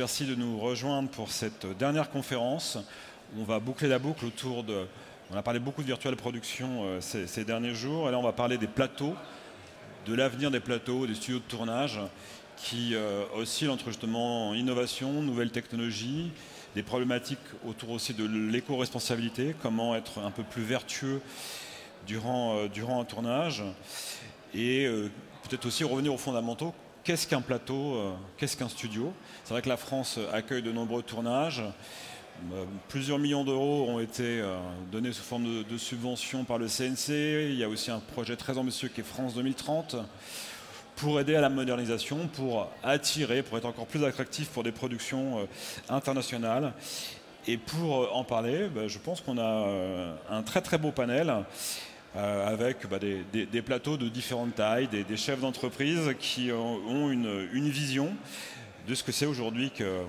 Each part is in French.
Merci de nous rejoindre pour cette dernière conférence. On va boucler la boucle autour de. On a parlé beaucoup de virtuelle production euh, ces, derniers jours, et là on va parler des plateaux, de l'avenir des plateaux, des studios de tournage, qui euh, oscillent entre justement innovation, nouvelles technologies, des problématiques autour aussi de l'éco-responsabilité, comment être un peu plus vertueux durant, euh, durant un tournage, et peut-être aussi revenir aux fondamentaux, qu'est-ce qu'un plateau, euh, qu'est-ce qu'un studio? C'est vrai que la France accueille de nombreux tournages. Euh, plusieurs millions d'euros ont été euh, donnés sous forme de, subventions par le CNC. Il y a aussi un projet très ambitieux qui est France 2030 pour aider à la modernisation, pour attirer, pour être encore plus attractif pour des productions internationales. Et pour en parler, ben, je pense qu'on a un très très beau panel. Euh, avec bah, des, plateaux de différentes tailles, des, chefs d'entreprise qui ont une, vision de ce que c'est aujourd'hui que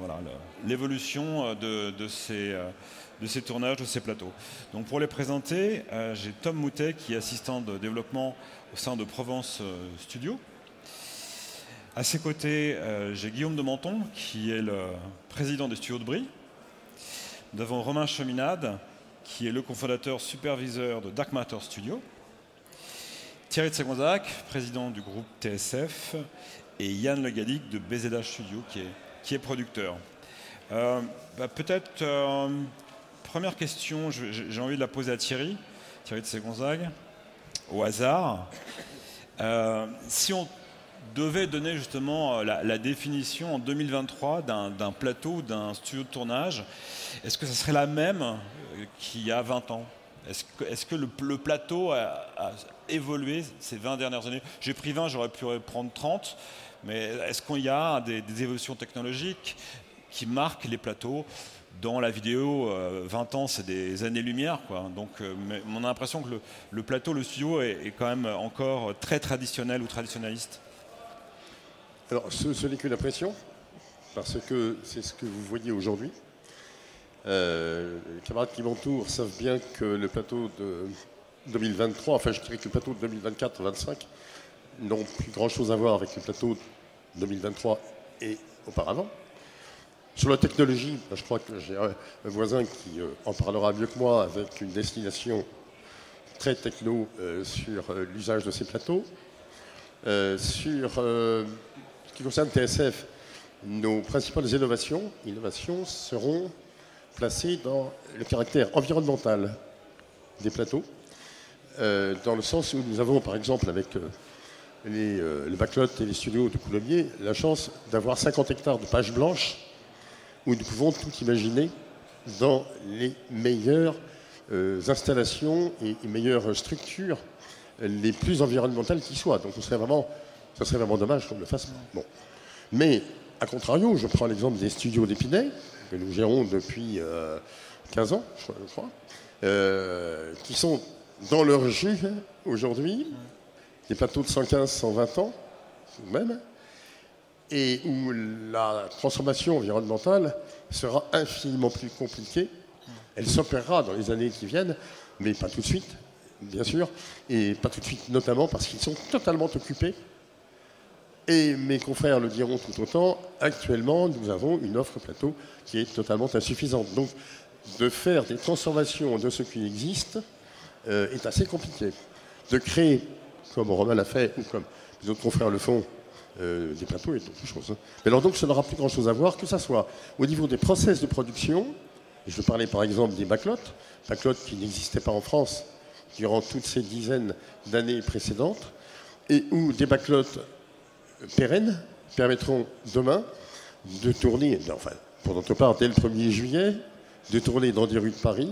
l'évolution ces, euh, de ces tournages, de ces plateaux. Donc pour les présenter, euh, j'ai Tom Moutet qui est assistant de développement au sein de Provence Studio. À ses côtés, j'ai Guillaume de Menton qui est le président des studios de Brie. Nous avons Romain Cheminade qui est le cofondateur superviseur de Dark Matter Studio, Thierry Tsegonzac, président du groupe TSF, et Yann Le de BZH Studio, qui est, qui est producteur. Euh, bah, peut-être, euh, première question, j'ai envie de la poser à Thierry, Thierry Tsegonzac, au hasard. Euh, si on devait donner justement la, la définition en 2023 d'un plateau, d'un studio de tournage, est-ce que ça serait la même qu'il y a 20 ans Est-ce que, le, plateau a, évolué ces 20 dernières années? J'ai pris 20, j'aurais pu prendre 30, mais est-ce qu'il y a des, évolutions technologiques qui marquent les plateaux? Dans la vidéo, 20 euh, ans, c'est des années-lumière. Donc, euh, on a l'impression que le, plateau, le studio, est, quand même encore très traditionnel ou traditionnaliste. Alors, ce, ce n'est qu'une impression, parce que c'est ce que vous voyez aujourd'hui. Euh, les camarades qui m'entourent savent bien que le plateau de 2023, enfin je dirais que le plateau de 2024-25 n'ont plus grand-chose à voir avec le plateau de 2023 et auparavant. Sur la technologie, ben, je crois que j'ai un voisin qui euh, en parlera mieux que moi avec une destination très techno euh, sur l'usage de ces plateaux. sur ce qui concerne TSF, nos principales innovations, innovations seront placé dans le caractère environnemental des plateaux, euh, dans le sens où nous avons, par exemple, avec euh, les, euh, le backlot et les studios de Coulommiers, la chance d'avoir 50 hectares de pages blanches où nous pouvons tout imaginer dans les meilleures installations et meilleures structures les plus environnementales qui soient. Donc ce serait vraiment, ce serait vraiment dommage qu'on le fasse. Bon. Mais, à contrario, je prends l'exemple des studios d'Épinay, que nous gérons depuis 15 euh, ans, je crois, euh, qui sont dans leur jus aujourd'hui, des plateaux de 115, 120 ans, même, et où la transformation environnementale sera infiniment plus compliquée. Elle s'opérera dans les années qui viennent, mais pas tout de suite, bien sûr, et pas tout de suite notamment parce qu'ils sont totalement occupés et mes confrères le diront tout autant, actuellement, nous avons une offre plateau qui est totalement insuffisante. Donc, de faire des transformations de ce qui existe euh, est assez compliqué. De créer, comme Romain l'a fait, ou comme les autres confrères le font, euh, des plateaux et d'autres choses. Hein. Mais alors donc, ça n'aura plus grand-chose à voir, que ce soit au niveau des process de production, je parlais par exemple des backlots, backlots qui n'existaient pas en France durant toutes ces dizaines d'années précédentes, et où des backlots pérennes permettront demain de tourner, enfin, pour notre part, dès le 1er juillet, de tourner dans des rues de Paris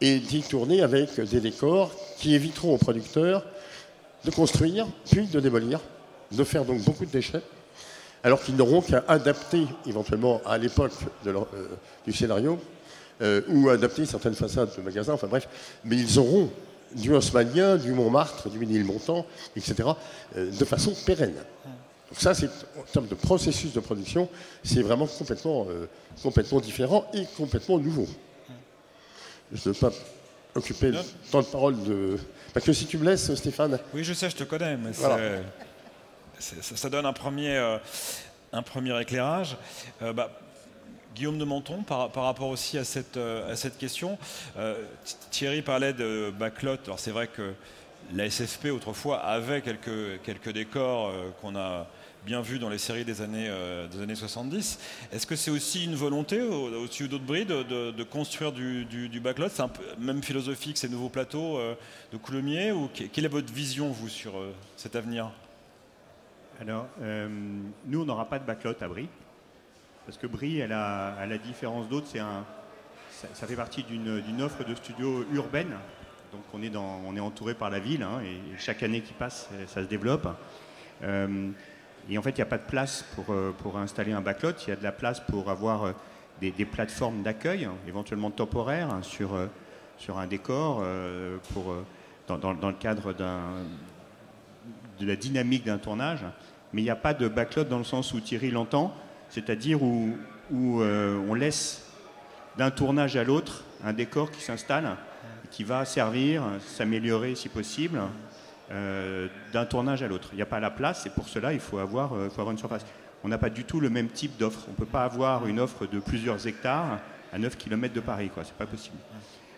et d'y tourner avec des décors qui éviteront aux producteurs de construire, puis de démolir, de faire donc beaucoup de déchets, alors qu'ils n'auront qu'à adapter éventuellement à l'époque euh, du scénario, euh, ou adapter certaines façades de magasins, enfin bref, mais ils auront du Haussmannien, du Montmartre, du Ménilmontant, etc., euh, de façon pérenne. Donc ça, c'est en termes de processus de production, c'est vraiment complètement, euh, complètement différent et complètement nouveau. Je ne veux pas occuper le temps de parole de... Parce que si tu me laisses, Stéphane... Oui, je sais, je te connais, mais ça, donne un premier, euh, un premier éclairage. Bah, Guillaume de Menton, par, rapport aussi à cette, à cette question, Thierry parlait de backlot. Alors c'est vrai que la SFP autrefois avait quelques, quelques décors qu'on a bien vu dans les séries des années, euh, des années 70. Est-ce que c'est aussi une volonté au-dessus d'autres bris de, construire du, du, backlot? C'est un peu même philosophique ces nouveaux plateaux euh, de Coulommiers ou quelle est votre vision vous sur euh, cet avenir? Alors nous on n'aura pas de backlot à Brie parce que Brie, elle a, à la différence d'autres, c'est un, ça, fait partie d'une offre de studio urbaine. Donc on est, dans, on est entouré par la ville hein, et, chaque année qui passe, ça se développe. Et en fait, il n'y a pas de place pour, euh, pour installer un backlot. Il y a de la place pour avoir euh, des, plateformes d'accueil, éventuellement temporaires, hein, sur, euh, sur un décor, pour, dans, dans, le cadre de la dynamique d'un tournage. Mais il n'y a pas de backlot dans le sens où Thierry l'entend, c'est-à-dire où, où on laisse d'un tournage à l'autre un décor qui s'installe, qui va servir, s'améliorer si possible, euh, d'un tournage à l'autre. Il n'y a pas la place et pour cela, il faut avoir, euh, faut avoir une surface. On n'a pas du tout le même type d'offre. On ne peut pas avoir une offre de plusieurs hectares à 9 km de Paris. Ce n'est pas possible.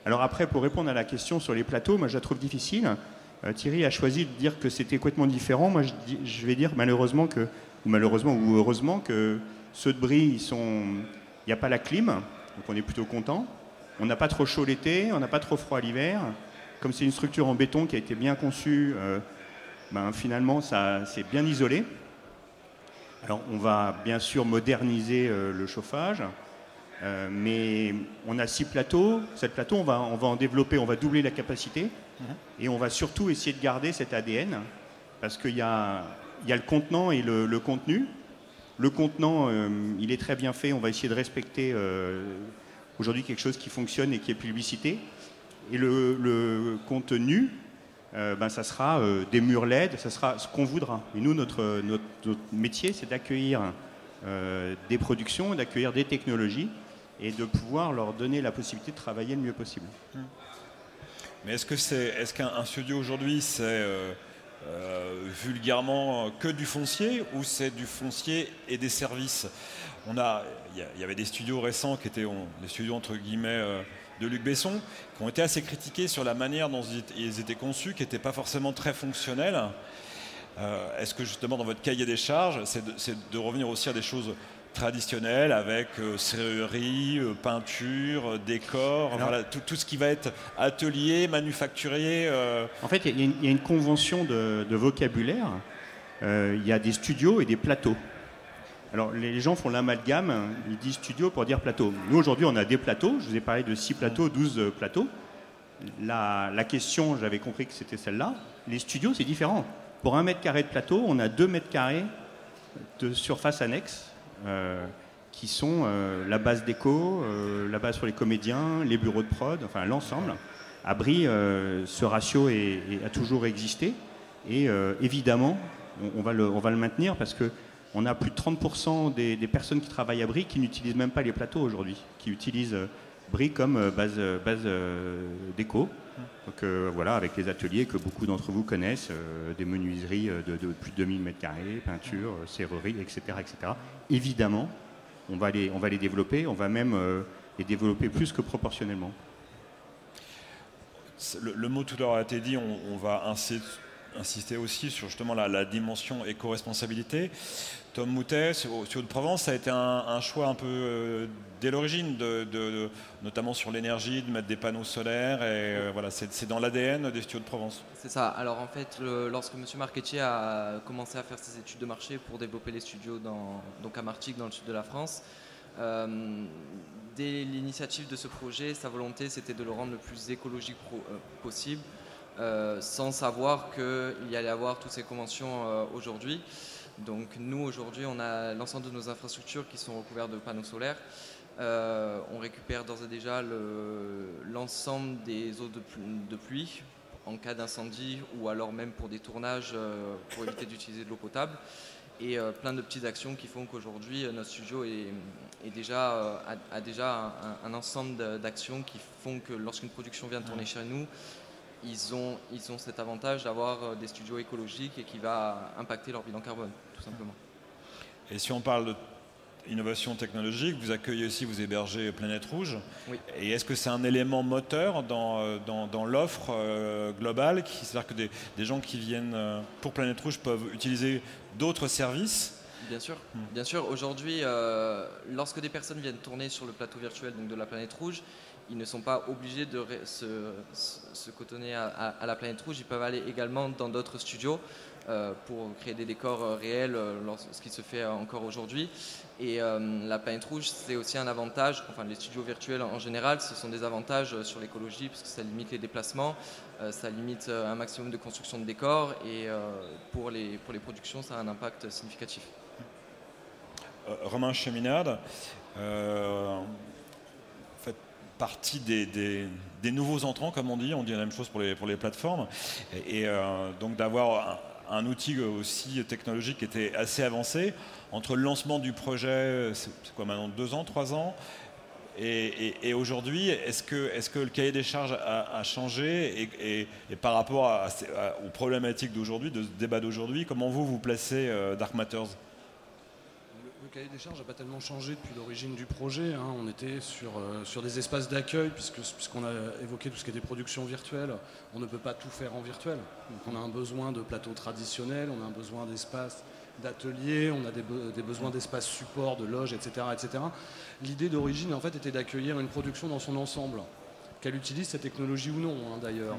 Alors après, pour répondre à la question sur les plateaux, moi je la trouve difficile. Euh, Thierry a choisi de dire que c'était complètement différent. Moi je, vais dire malheureusement que, ou malheureusement ou heureusement que ceux de Brie, il n'y a pas la clim, donc on est plutôt content. On n'a pas trop chaud l'été, on n'a pas trop froid l'hiver comme c'est une structure en béton qui a été bien conçue, euh, ben, finalement, ça, c'est bien isolé. Alors, on va bien sûr moderniser euh, le chauffage, euh, mais on a six plateaux. Sept plateaux, on va, on va en développer, on va doubler la capacité, mhm. et on va surtout essayer de garder cet ADN, parce qu'il y a, il y a le contenant et le, le contenu. Le contenant, il est très bien fait, on va essayer de respecter aujourd'hui quelque chose qui fonctionne et qui est publicité. Et le, contenu, euh, ben, ça sera euh, des murs LED, ça sera ce qu'on voudra. Et nous, notre, métier, c'est d'accueillir euh, des productions, d'accueillir des technologies et de pouvoir leur donner la possibilité de travailler le mieux possible. Mais est-ce que c'est, est-ce qu'un studio aujourd'hui, c'est vulgairement que du foncier ou c'est du foncier et des services? On a, il y, avait des studios récents qui étaient des studios entre guillemets de Luc Besson, qui ont été assez critiqués sur la manière dont ils étaient conçus, qui n'étaient pas forcément très fonctionnels. Euh, est-ce que justement dans votre cahier des charges, c'est de, revenir aussi à des choses traditionnelles avec euh, serrurerie, euh, peinture, décor, voilà, tout, ce qui va être atelier, manufacturier En fait, il y, a une convention de vocabulaire. Il y a des studios et des plateaux. Alors les gens font l'amalgame, ils disent studio pour dire plateau. Nous aujourd'hui on a des plateaux, je vous ai parlé de 6 plateaux, 12 euh, plateaux. La, question, j'avais compris que c'était celle-là. Les studios c'est différent. Pour un mètre carré de plateau, on a 2 mètres carrés de surface annexe euh, qui sont euh, la base déco, la base pour les comédiens, les bureaux de prod, enfin l'ensemble. À ce ratio a toujours existé et évidemment on va le maintenir parce que on a plus de 30% des, personnes qui travaillent à Brie qui n'utilisent même pas les plateaux aujourd'hui, qui utilisent euh, Brie comme euh, base, euh, base déco. Donc voilà, avec les ateliers que beaucoup d'entre vous connaissent, des menuiseries de, plus de 2000 m2, peinture, serrerie, etc., etc. Évidemment, on va, les, on va les développer, on va même les développer plus que proportionnellement. Le, mot tout à l'heure a été dit, on, va insister insister aussi sur justement la, dimension éco-responsabilité. Tom Moutet, sur, sur de Provence, ça a été un, choix un peu euh, dès l'origine, notamment sur l'énergie, de mettre des panneaux solaires. Et euh, voilà, c'est dans l'ADN des studios de Provence. C'est ça. Alors en fait, lorsque M. Marquetier a commencé à faire ses études de marché pour développer les studios dans, donc à Martigues, dans le sud de la France, euh, dès l'initiative de ce projet, sa volonté, c'était de le rendre le plus écologique possible euh, sans savoir qu'il y allait avoir toutes ces conventions euh, aujourd'hui. Donc nous, aujourd'hui, on a l'ensemble de nos infrastructures qui sont recouvertes de panneaux solaires. Euh, on récupère d'ores et déjà l'ensemble des eaux de, pluie en cas d'incendie ou alors même pour des tournages pour éviter d'utiliser de l'eau potable. Et plein de petites actions qui font qu'aujourd'hui, notre studio est, déjà, a, déjà un, un ensemble d'actions qui font que lorsqu'une production vient de tourner chez nous, ils ont, ils ont cet avantage d'avoir euh, des studios écologiques et qui va impacter leur bilan carbone, tout simplement. Et si on parle de innovation technologique, vous accueillez aussi, vous hébergez Planète Rouge. Et est-ce que c'est un élément moteur dans, euh, dans, l'offre euh, globale C'est-à-dire que des, des, gens qui viennent pour Planète Rouge peuvent utiliser d'autres services? Bien sûr, hmm. bien sûr. Aujourd'hui, lorsque des personnes viennent tourner sur le plateau virtuel donc de la Planète Rouge, ils ne sont pas obligés de se, cotonner à, la Planète Rouge. Ils peuvent aller également dans d'autres studios. Euh, pour créer des décors euh, réels, euh, ce qui se fait encore aujourd'hui. Et la planète rouge, c'est aussi un avantage, enfin les studios virtuels en général, ce sont des avantages sur l'écologie, parce que ça limite les déplacements, ça limite un maximum de construction de décors, et pour, les, pour les productions, ça a un impact significatif. Romain Cheminade, partie des, nouveaux entrants, comme on dit, on dit la même chose pour les, plateformes, et, et donc d'avoir un outil aussi technologique qui était assez avancé. Entre le lancement du projet, c'est quoi maintenant, deux ans, trois ans? Et, aujourd'hui, est-ce que, le cahier des charges a, changé? Et, par rapport aux problématiques d'aujourd'hui, de ce débat d'aujourd'hui, comment vous vous placez euh, Dark Matters? Cahier des charges n'a pas tellement changé depuis l'origine du projet. Hein. On était sur, euh, sur des espaces d'accueil, puisqu'on a évoqué tout ce qui était production virtuelle. On ne peut pas tout faire en virtuel. Donc on a un besoin de plateaux traditionnels, on a un besoin d'espaces d'ateliers, on a des, besoins d'espaces support, de loges, etc. etc. L'idée d'origine, en fait, était d'accueillir une production dans son ensemble, qu'elle utilise cette technologie ou non, hein, d'ailleurs.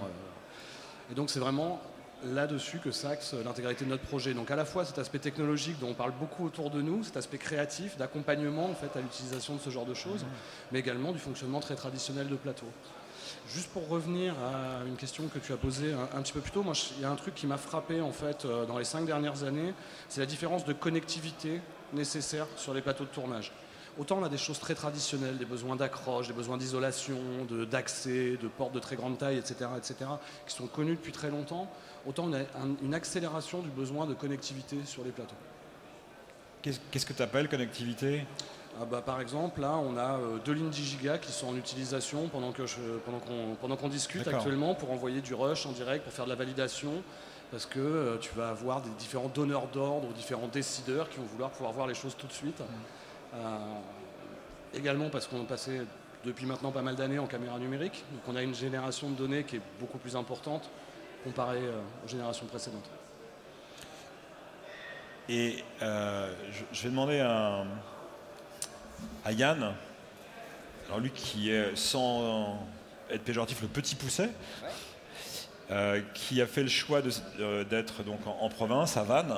Et donc c'est vraiment là-dessus que s'axe l'intégralité de notre projet. Donc à la fois cet aspect technologique dont on parle beaucoup autour de nous, cet aspect créatif, d'accompagnement en fait à l'utilisation de ce genre de choses, mais également du fonctionnement très traditionnel de plateau. Juste pour revenir à une question que tu as posée un, petit peu plus tôt, moi il y a un truc qui m'a frappé en fait euh, dans les cinq dernières années, c'est la différence de connectivité nécessaire sur les plateaux de tournage. Autant on a des choses très traditionnelles, des besoins d'accroche, des besoins d'isolation, d'accès, de, portes de très grande taille, etc., etc., qui sont connus depuis très longtemps autant on a une accélération du besoin de connectivité sur les plateaux. Qu'est-ce que tu appelles connectivité? Ah bah, par exemple, là, on a euh, deux lignes 10 gigas qui sont en utilisation pendant qu'on pendant qu'on discute actuellement pour envoyer du rush en direct, pour faire de la validation, parce que euh, tu vas avoir des différents donneurs d'ordre ou différents décideurs qui vont vouloir pouvoir voir les choses tout de suite. Mm. Euh, également parce qu'on est passé depuis maintenant pas mal d'années en caméra numérique, donc on a une génération de données qui est beaucoup plus importante comparé euh, aux générations précédentes. Et euh, je, vais demander à, Yann, alors lui qui est sans être péjoratif le petit pousset, euh, qui a fait le choix d'être donc en, province, à Vannes,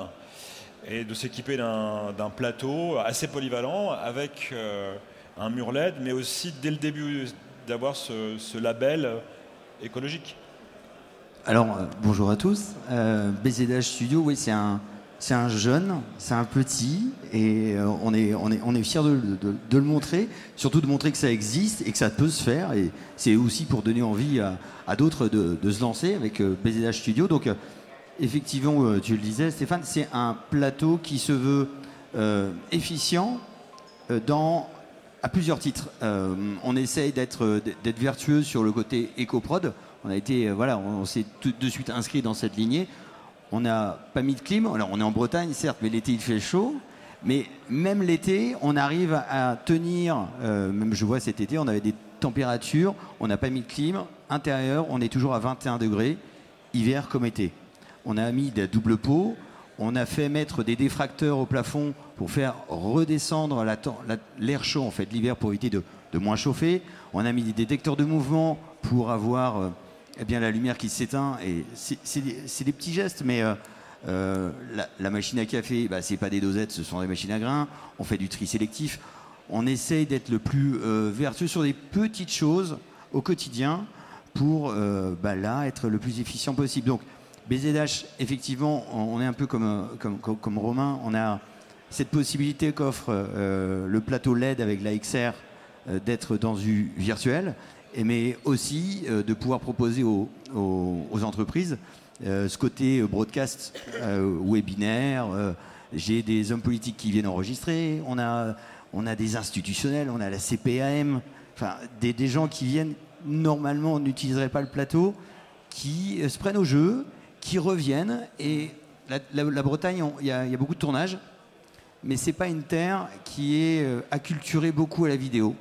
et de s'équiper d'un plateau assez polyvalent avec un mur LED, mais aussi dès le début d'avoir ce label écologique. Alors, euh, bonjour à tous. Euh, BZH Studio, oui, c'est un, c'est un jeune, c'est un petit, et euh, on est, on est, on fiers de, le montrer, surtout de montrer que ça existe et que ça peut se faire. Et c'est aussi pour donner envie à, d'autres de, se lancer avec BZH Studio. Donc, effectivement, tu le disais, Stéphane, c'est un plateau qui se veut efficient dans à plusieurs titres. on essaye d'être, d'être vertueux sur le côté éco-prod. On a été, euh, voilà, on, s'est tout de suite inscrit dans cette lignée. On n'a pas mis de clim. On est en Bretagne, certes, mais l'été, il fait chaud. Mais même l'été, on arrive à tenir, euh, même je vois cet été, on avait des températures, on n'a pas mis de clim. Intérieur, on est toujours à 21 degrés, hiver comme été. On a mis de la double on a fait mettre des défracteurs au plafond pour faire redescendre l'air chaud en fait l'hiver pour éviter de, moins chauffer. On a mis des détecteurs de mouvement pour avoir euh, eh bien, la lumière qui s'éteint, c'est des, petits gestes, mais euh, euh, la, machine à café, bah, c'est pas des dosettes, ce sont des machines à grains. On fait du tri sélectif. On essaye d'être le plus euh, vertueux sur des petites choses au quotidien pour bah, là être le plus efficient possible. Donc BZH, effectivement, on est un peu comme, comme, comme Romain. On a cette possibilité qu'offre le plateau LED avec la XR d'être dans du virtuel mais aussi euh, de pouvoir proposer aux, entreprises euh, ce côté euh, broadcast webinaire. J'ai des hommes politiques qui viennent enregistrer, on a, on des institutionnels, on a la CPAM, enfin des, gens qui viennent normalement n'utiliseraient pas le plateau, qui se prennent au jeu, qui reviennent. Et la, Bretagne, il y, a beaucoup de tournages. mais c'est pas une terre qui est acculturée beaucoup à la vidéo.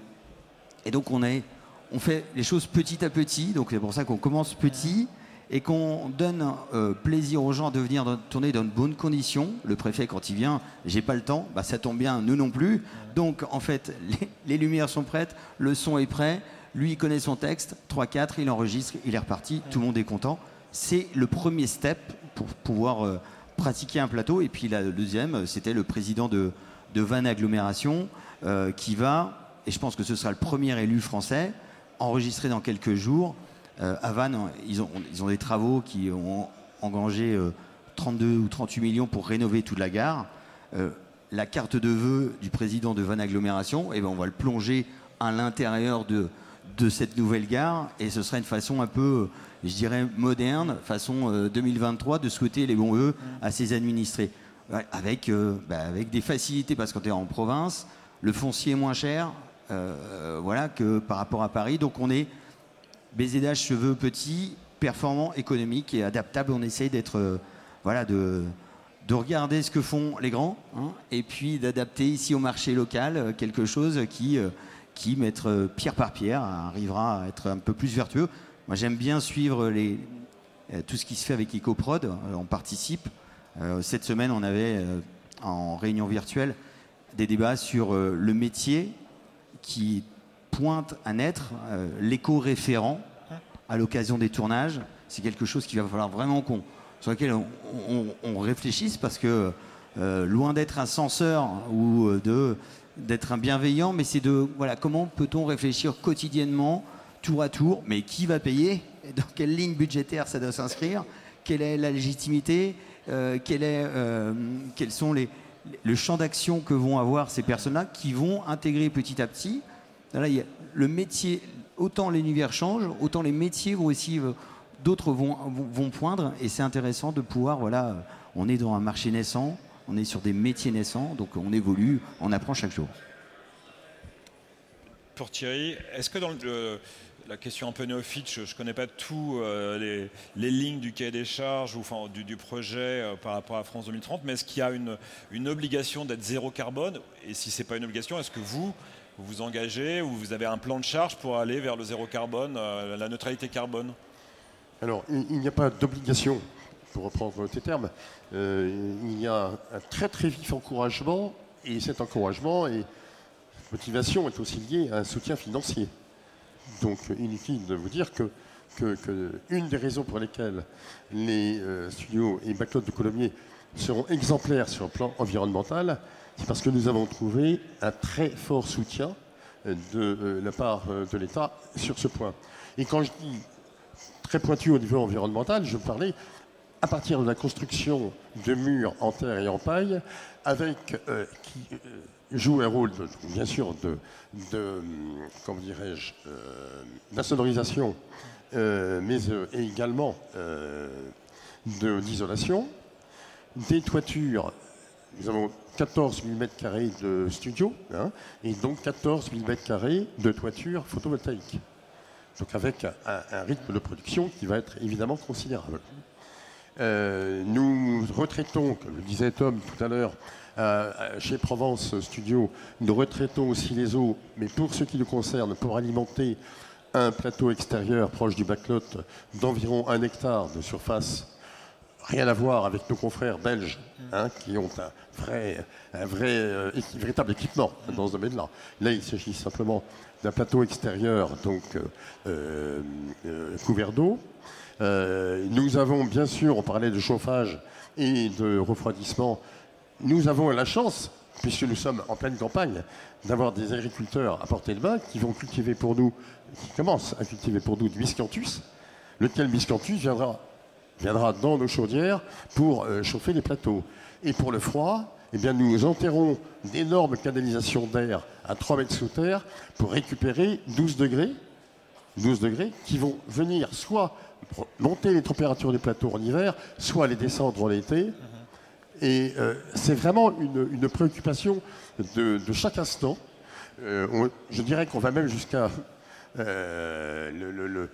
Et donc on, est, on fait les choses petit à petit, donc c'est pour ça qu'on commence petit et qu'on donne euh, plaisir aux gens de venir tourner dans de bonnes conditions. Le préfet, quand il vient, j'ai pas le temps, bah, ça tombe bien, nous non plus. Donc en fait, les, lumières sont prêtes, le son est prêt, lui il connaît son texte, 3-4, il enregistre, il est reparti, tout le monde est content. C'est le premier step pour pouvoir euh, pratiquer un plateau. Et puis la- deuxième, euh, c'était le président de, Van Agglomération qui va, et je pense que ce sera le premier élu français, enregistré dans quelques jours. Euh, à Vannes, ils ont, ils ont des travaux qui ont engagé euh, 32 ou 38 millions pour rénover toute la gare. Euh, la carte de vœux du président de Vannes Agglomération, eh ben, on va le plonger à l'intérieur de, cette nouvelle gare et ce sera une façon un peu, euh, je dirais, moderne, façon euh, 2023, de souhaiter les bons vœux à ses administrés. Avec, euh, bah, avec des facilités, parce que quand tu es en province, le foncier est moins cher euh, voilà, que par rapport à Paris. Donc on est BZH cheveux petits, performant, économique et adaptable. On essaye d'être, euh, voilà, de, de regarder ce que font les grands, hein, et puis d'adapter ici au marché local euh, quelque chose qui, euh, qui mettre euh, pierre par pierre, arrivera à être un peu plus vertueux. Moi, j'aime bien suivre les, euh, tout ce qui se fait avec EcoProd. Euh, on participe. Euh, cette semaine, on avait euh, en réunion virtuelle des débats sur euh, le métier qui pointe à naître euh, l'éco-référent à l'occasion des tournages. C'est quelque chose qu'il va falloir vraiment qu'on, sur lequel on, réfléchisse parce que euh, loin d'être un censeur ou euh, de d'être un bienveillant, mais c'est de voilà comment peut-on réfléchir quotidiennement, tour à tour, mais qui va payer, dans quelle ligne budgétaire ça doit s'inscrire, quelle est la légitimité, quels sont les le champ d'action que vont avoir ces personnes-là qui vont intégrer petit à petit. Là, il y a le métier, autant l'univers change, autant les métiers vont aussi, euh, d'autres vont, vont, poindre, et c'est intéressant de pouvoir, voilà, euh, on est dans un marché naissant, on est sur des métiers naissants, donc on évolue, on apprend chaque jour. Pour Thierry, est-ce que dans le- la question un peu néophyte, je ne connais pas tous euh, les, lignes du cahier des charges ou du, projet euh, par rapport à France 2030, mais est-ce qu'il y a une, obligation d'être zéro carbone? Et si ce n'est pas une obligation, est-ce que vous, vous engagez ou vous avez un plan de charge pour aller vers le zéro carbone, euh, la neutralité carbone? Alors, il n'y a pas d'obligation, pour reprendre tes termes. Il y a un, très très vif encouragement, et cet encouragement et motivation est aussi liée à un soutien financier. Donc, inutile de vous dire que, que- une des raisons pour lesquelles les euh, studios et Backlot de Colomiers seront exemplaires sur le plan environnemental, c'est parce que nous avons trouvé un très fort soutien euh, de euh, la part de l'État sur ce point. Et quand je dis très pointu au niveau environnemental, je parlais à partir de la construction de murs en terre et en paille, avec joue un rôle, bien sûr, de, de comment dirais-je, euh, euh, mais euh, également d'isolation, des toitures. Nous avons 14 000 mètres carrés de studio, hein, et donc 14 000 mètres carrés de toiture photovoltaïque. Donc avec un, un rythme de production qui va être évidemment considérable. Nous retraitons, comme le disait Tom tout à l'heure, euh, euh, chez Provence Studio, nous retraitons aussi les eaux, mais pour ce qui nous concerne, pour alimenter un plateau extérieur proche du backlot d'environ un hectare de surface, rien à voir avec nos confrères belges, hein, qui ont un vrai, un vrai euh, véritable équipement dans ce domaine-là. Là, il s'agit simplement d'un plateau extérieur, donc couvert d'eau. Nous avons, bien sûr, on parlait de chauffage et de refroidissement, nous avons la chance, puisque nous sommes en pleine campagne, d'avoir des agriculteurs à portée de main qui vont cultiver pour nous, qui commencent à cultiver pour nous du miscanthus, lequel miscanthus viendra, dans nos chaudières pour euh, chauffer les plateaux. Et pour le froid, eh bien, nous enterrons d'énormes canalisations d'air à 3 mètres sous terre pour récupérer 12 degrés 12 degrés, qui vont venir soit monter les températures des plateaux en hiver, soit les descendre en été. Et euh, c'est vraiment une, préoccupation de, chaque instant. Euh, je dirais qu'on va même jusqu'à euh,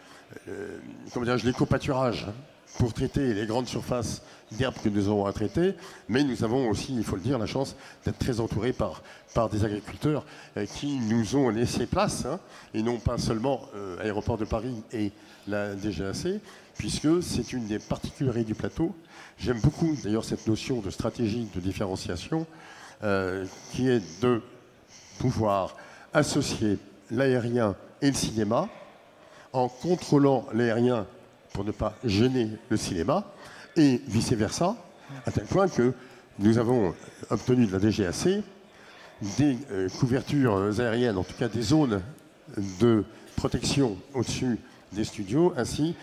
l'éco-pâturage pour traiter les grandes surfaces d'herbes que nous avons à traiter, mais nous avons aussi, il faut le dire, la chance d'être très entourés par, des agriculteurs qui nous ont laissé place, hein, et non pas seulement Aéroport de Paris et la DGAC, puisque c'est une des particularités du plateau. J'aime beaucoup d'ailleurs cette notion de stratégie de différenciation, euh, qui est de pouvoir associer l'aérien et le cinéma en contrôlant l'aérien pour ne pas gêner le cinéma, et vice-versa, à tel point que nous avons obtenu de la DGAC des euh, couvertures aériennes, en tout cas des zones de protection au-dessus des studios, ainsi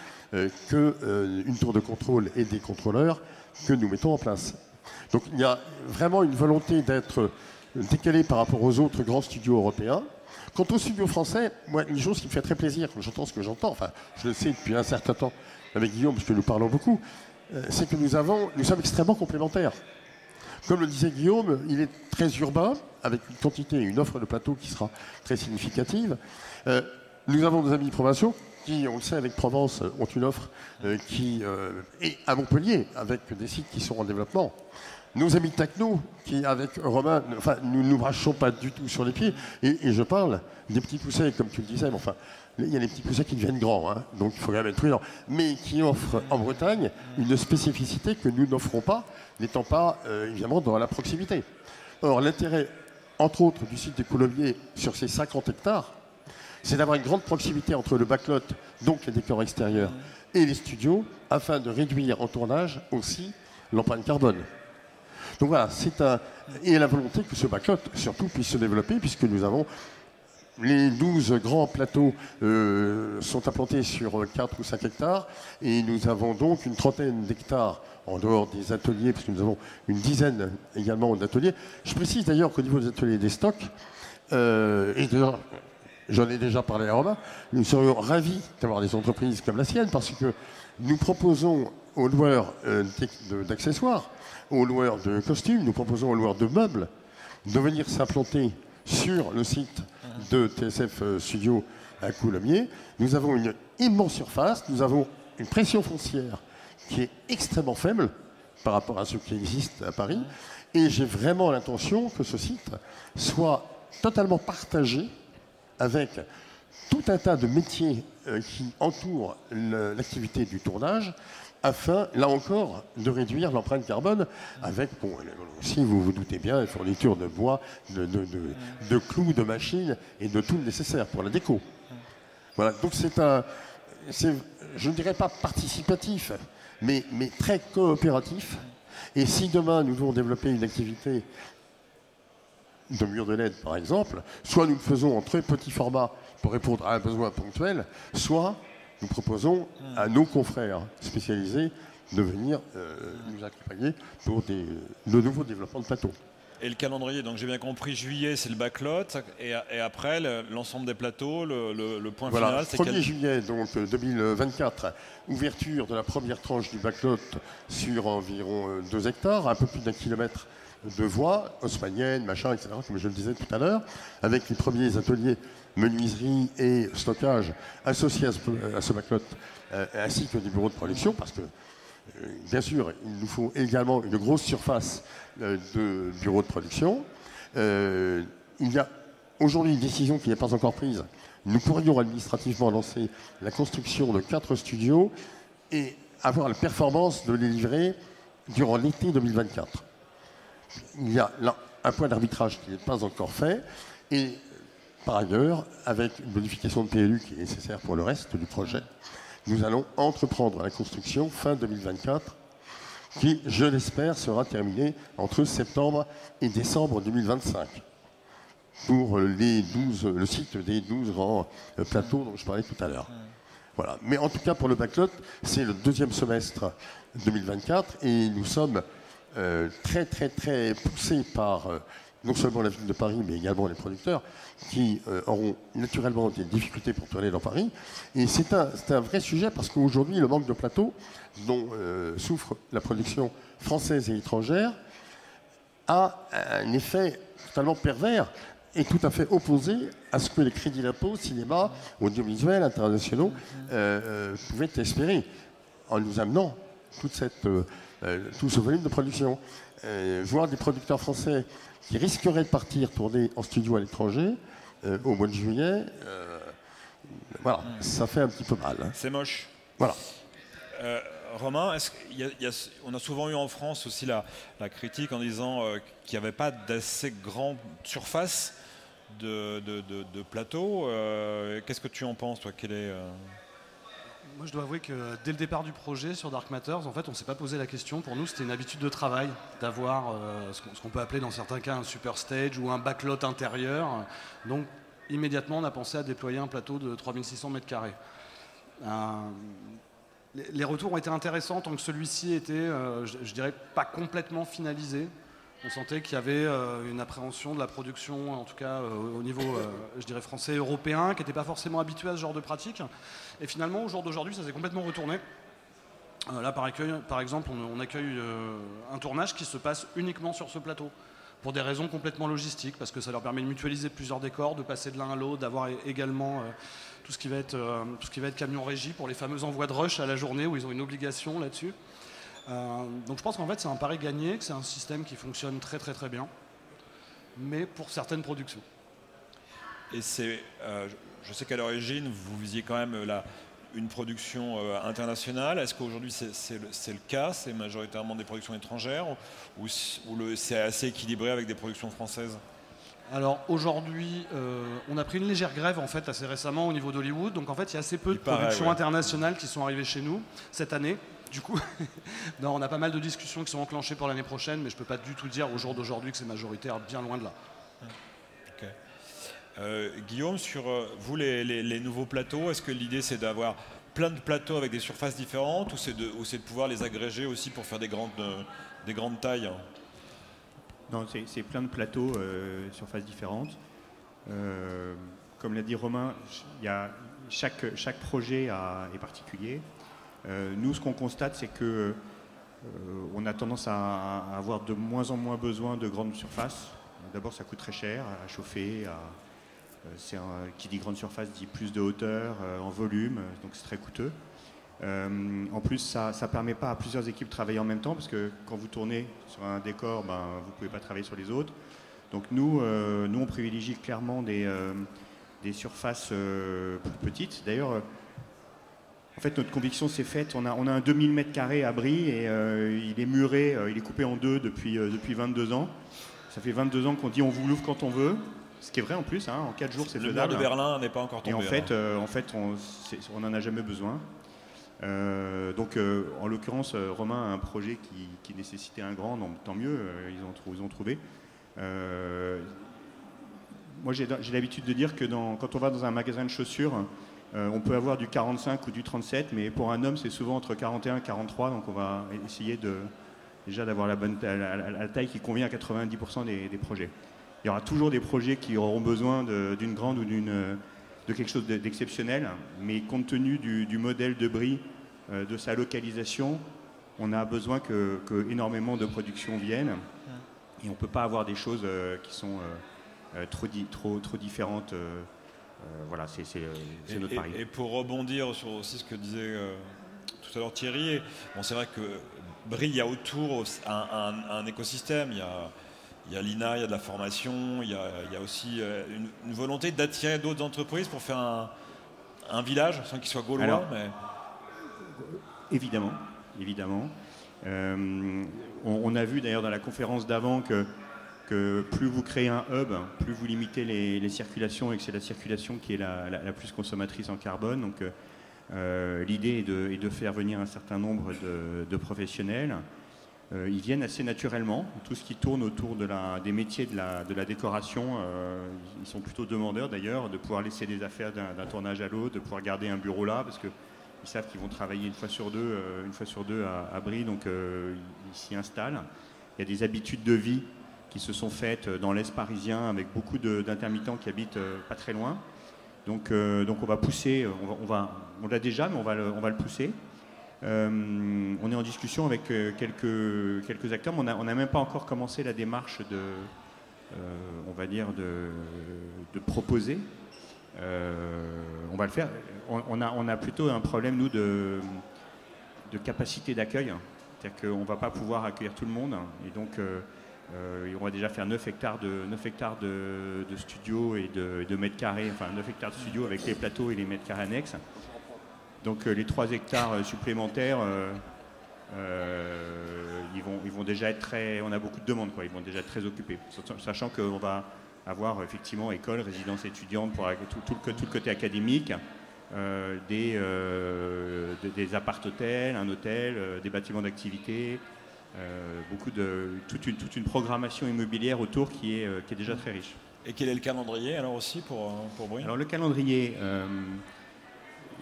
qu'une euh, tour de contrôle et des contrôleurs que nous mettons en place. Donc il y a vraiment une volonté d'être décalé par rapport aux autres grands studios européens. Quant aux studios français, moi, une chose qui me fait très plaisir j'entends ce que j'entends, enfin, je le sais depuis un certain temps avec Guillaume, parce que nous parlons beaucoup, c'est que nous, avons, nous sommes extrêmement complémentaires. Comme le disait Guillaume, il est très urbain, avec une quantité et une offre de plateau qui sera très significative. Euh, nous avons des amis provinciaux qui, on le sait, avec Provence, ont une offre euh, qui euh, est à Montpellier, avec des sites qui sont en développement. Nos amis techno, qui avec Romain, enfin, nous ne nous brachons pas du tout sur les pieds, et, je parle des petits poussets, comme tu le disais, mais enfin, il y a des petits poussets qui deviennent grands, hein, donc il faut quand même être prudent, mais qui offrent en Bretagne une spécificité que nous n'offrons pas, n'étant pas euh, évidemment dans la proximité. Or, l'intérêt, entre autres, du site des Coulommiers sur ces 50 hectares, c'est d'avoir une grande proximité entre le backlot, donc les décors extérieurs, et les studios, afin de réduire en tournage aussi l'empreinte carbone. Donc voilà, c'est un. Et la volonté que ce backlot, surtout, puisse se développer, puisque nous avons les 12 grands plateaux euh, sont implantés sur 4 ou 5 hectares et nous avons donc une trentaine d'hectares en dehors des ateliers, puisque nous avons une dizaine également d'ateliers. Je précise d'ailleurs qu'au niveau des ateliers des stocks, euh, et j'en ai déjà parlé à Romain, nous serions ravis d'avoir des entreprises comme la sienne parce que nous proposons aux loueurs euh, d'accessoires, aux loueurs de costumes, nous proposons aux loueurs de meubles de venir s'implanter sur le site de TSF euh, Studio à Coulommiers. Nous avons une immense surface, nous avons une pression foncière qui est extrêmement faible par rapport à ce qui existe à Paris. Et j'ai vraiment l'intention que ce site soit totalement partagé avec tout un tas de métiers euh, qui entourent l'activité du tournage afin, là encore, de réduire l'empreinte carbone avec, bon, si vous vous doutez bien, la fourniture de bois, de, clous, de machines et de tout le nécessaire pour la déco. Voilà, donc c'est un, je ne dirais pas participatif, mais, mais très coopératif. Et si demain nous devons développer une activité de mur de LED, par exemple, soit nous le faisons en très petit format pour répondre à un besoin ponctuel, soit nous proposons à nos confrères spécialisés de venir euh, nous accompagner pour des, de nouveaux développements de plateaux. Et le calendrier, donc j'ai bien compris, juillet c'est le backlot, et, et après l'ensemble des plateaux, le, point final c'est 1er juillet donc 2024, euh, ouverture de la première tranche du backlot sur environ 2 euh, hectares, un peu plus d'un kilomètre de voies, haussmanniennes, machin, etc., comme je le disais tout à l'heure, avec les premiers ateliers menuiserie et stockage associés à ce, backlot, euh, ainsi que des bureaux de production, parce que, euh, bien sûr, il nous faut également une grosse surface euh, de bureaux de production. il y a aujourd'hui une décision qui n'est pas encore prise. Nous pourrions administrativement lancer la construction de quatre studios et avoir la performance de les livrer durant l'été 2024. Il y a là un point d'arbitrage qui n'est pas encore fait et par ailleurs, avec une modification de PLU qui est nécessaire pour le reste du projet, nous allons entreprendre la construction fin 2024 qui, je l'espère, sera terminée entre septembre et décembre 2025 pour les 12, le site des 12 grands euh, plateaux dont je parlais tout à l'heure. Voilà. Mais en tout cas, pour le backlot, c'est le deuxième semestre 2024 et nous sommes euh, très, très, très poussés par euh, non seulement la ville de Paris, mais également les producteurs, qui euh, auront naturellement des difficultés pour tourner dans Paris. Et c'est un, un, vrai sujet parce qu'aujourd'hui, le manque de plateaux dont souffre la production française et étrangère a un effet totalement pervers est tout à fait opposé à ce que les crédits d'impôt, cinéma, audiovisuel, internationaux pouvaient espérer en nous amenant toute cette, tout ce volume de production. Euh, voir des producteurs français qui risqueraient de partir tourner en studio à l'étranger euh, au mois de juillet, euh, voilà, ça fait un petit peu mal. hein. C'est moche. Voilà. Euh, Romain, est-ce qu'il y a- il y a- on a souvent eu en France aussi la, la critique en disant euh, qu'il n'y avait pas d'assez grande surface de, de, de- de plateau. Euh, Qu'est-ce que tu en penses, toi? Quel est, euh, Moi, je dois avouer que dès le départ du projet sur Dark Matters, en fait, on ne s'est pas posé la question. Pour nous, c'était une habitude de travail d'avoir euh, ce qu'on peut appeler dans certains cas un super stage ou un backlot intérieur. Donc, immédiatement, on a pensé à déployer un plateau de 3600 mètres carrés. Euh, les- retours ont été intéressants tant que celui-ci était, euh, je dirais, pas complètement finalisé. On sentait qu'il y avait euh, une appréhension de la production, en tout cas euh, au niveau, euh, je dirais, français, européen, qui n'était pas forcément habitué à ce genre de pratique. Et finalement, au jour d'aujourd'hui, ça s'est complètement retourné. Là, par, exemple, on, accueille un tournage qui se passe uniquement sur ce plateau, pour des raisons complètement logistiques, parce que ça leur permet de mutualiser plusieurs décors, de passer de l'un à l'autre, d'avoir également tout, ce qui va être, tout ce qui va être camion régie pour les fameux envois de rush à la journée, où ils ont une obligation là-dessus. Euh, donc je pense qu'en fait, c'est un pari gagné, que c'est un système qui fonctionne très très très bien, mais pour certaines productions. Et c'est, euh, je- sais qu'à l'origine, vous visiez quand même euh, la, une production internationale. Est-ce qu'aujourd'hui c'est, c'est le, c'est le cas? C'est majoritairement des productions étrangères? Ou, s- ou le- c'est assez équilibré avec des productions françaises? Alors aujourd'hui, euh, on a pris une légère grève en fait assez récemment au niveau d'Hollywood. Donc en fait, il y a assez peu Il de paraît, productions ouais. internationales qui sont arrivées chez nous cette année. Du coup, non, on a pas mal de discussions qui sont enclenchées pour l'année prochaine, mais je peux pas du tout dire au jour d'aujourd'hui que c'est majoritaire, bien loin de là. Euh, Guillaume, sur euh, vous les, les- les nouveaux plateaux, est-ce que l'idée c'est d'avoir plein de plateaux avec des surfaces différentes ou c'est de, pouvoir les agréger aussi pour faire des grandes, euh, des grandes tailles Non, c'est plein de plateaux, euh, surfaces différentes. Euh, comme l'a dit Romain, ch- il y a, chaque, chaque projet a- est particulier. Euh, nous, ce qu'on constate, c'est que euh, on a tendance à, avoir de moins en moins besoin de grandes surfaces. D'abord, ça coûte très cher à chauffer. euh, qui dit grande surface dit plus de hauteur en volume, donc c'est très coûteux. En plus, ça ne permet pas à plusieurs équipes de travailler en même temps, parce que quand vous tournez sur un décor, ben, vous ne pouvez pas travailler sur les autres. Donc nous, nous on privilégie clairement des, des surfaces plus petites. D'ailleurs, en fait, notre conviction s'est faite. On a, on a un 2000 m2 à Brie et euh, il est muré, euh, il est coupé en deux depuis, euh, depuis 22 ans. Ça fait 22 ans qu'on dit on vous l'ouvre quand on veut. Ce qui est vrai en plus, hein, en 4 jours c'est Le mur de Berlin n'est pas encore Et tombé. en fait, en fait on n'en a jamais besoin. Donc, en l'occurrence, Romain a un projet qui, qui nécessitait un grand, donc tant mieux, ils, ont, ils ont trouvé. Moi, j'ai j'ai l'habitude de dire que dans- quand on va dans un magasin de chaussures, euh, on peut avoir du 45 ou du 37, mais pour un homme, c'est souvent entre 41 et 43, donc on va essayer de, déjà d'avoir la, bonne taille- la, la- la taille qui convient à 90% des, des projets. Il y aura toujours des projets qui auront besoin d'une grande ou d'une de quelque chose de- d'exceptionnel, mais compte tenu du, du modèle de Brie, euh, de sa localisation, on a besoin que, que énormément de productions viennent, et on ne peut pas avoir des choses euh, qui sont trop, di- trop, trop différentes. Euh, voilà, c'est euh, notre pari. et pour rebondir sur aussi ce que disait euh, tout à l'heure Thierry, bon, c'est vrai que Brie, il y a autour un, un- un écosystème. Il y a, il y a l'INA, il y a de la formation, il y a, il y a aussi une, une volonté d'attirer d'autres entreprises pour faire un, un village, sans qu'il soit gaulois. Alors, mais... Évidemment, évidemment. Euh, on, on a vu d'ailleurs dans la conférence d'avant que, que plus vous créez un hub, plus vous limitez les, circulations et que c'est la circulation qui est la, la- plus consommatrice en carbone. Donc euh, euh, l'idée est de, faire venir un certain nombre de, professionnels. Euh, ils viennent assez naturellement. Tout ce qui tourne autour des métiers de la, décoration, ils sont plutôt demandeurs d'ailleurs de pouvoir laisser des affaires d'un tournage à l'autre, de pouvoir garder un bureau là, parce que ils savent qu'ils vont travailler une fois sur deux, à, à Brie, donc ils s'y installent. Il y a des habitudes de vie qui se sont faites euh, dans l'Est parisien avec beaucoup d'intermittents qui habitent euh, pas très loin. Donc, euh, donc on va pousser, on va, on l'a déjà, mais on va le, on va le pousser. On est en discussion avec quelques, quelques acteurs, mais on n'a on n'a même pas encore commencé la démarche de, on va dire, de, de proposer. on va le faire. On, a, on, a, plutôt un problème, nous, de, de capacité d'accueil. C'est-à-dire qu'on ne va pas pouvoir accueillir tout le monde. Et donc, on va déjà faire 9 hectares de, 9 hectares de, de studios et de, mètres carrés, enfin 9 hectares de studios avec les plateaux et les mètres carrés annexes. Donc les 3 hectares supplémentaires, euh, déjà être très. On a beaucoup de demandes, quoi. Ils vont déjà être très occupés. Sachant qu'on va avoir effectivement école, résidence étudiante pour tout, le, côté académique. Euh, des, euh, des, appart-hôtels, un hôtel, des bâtiments d'activité, beaucoup de toute une, toute une programmation immobilière autour qui est, qui est déjà très riche. Et quel est le calendrier alors aussi pour, pour Alors le calendrier,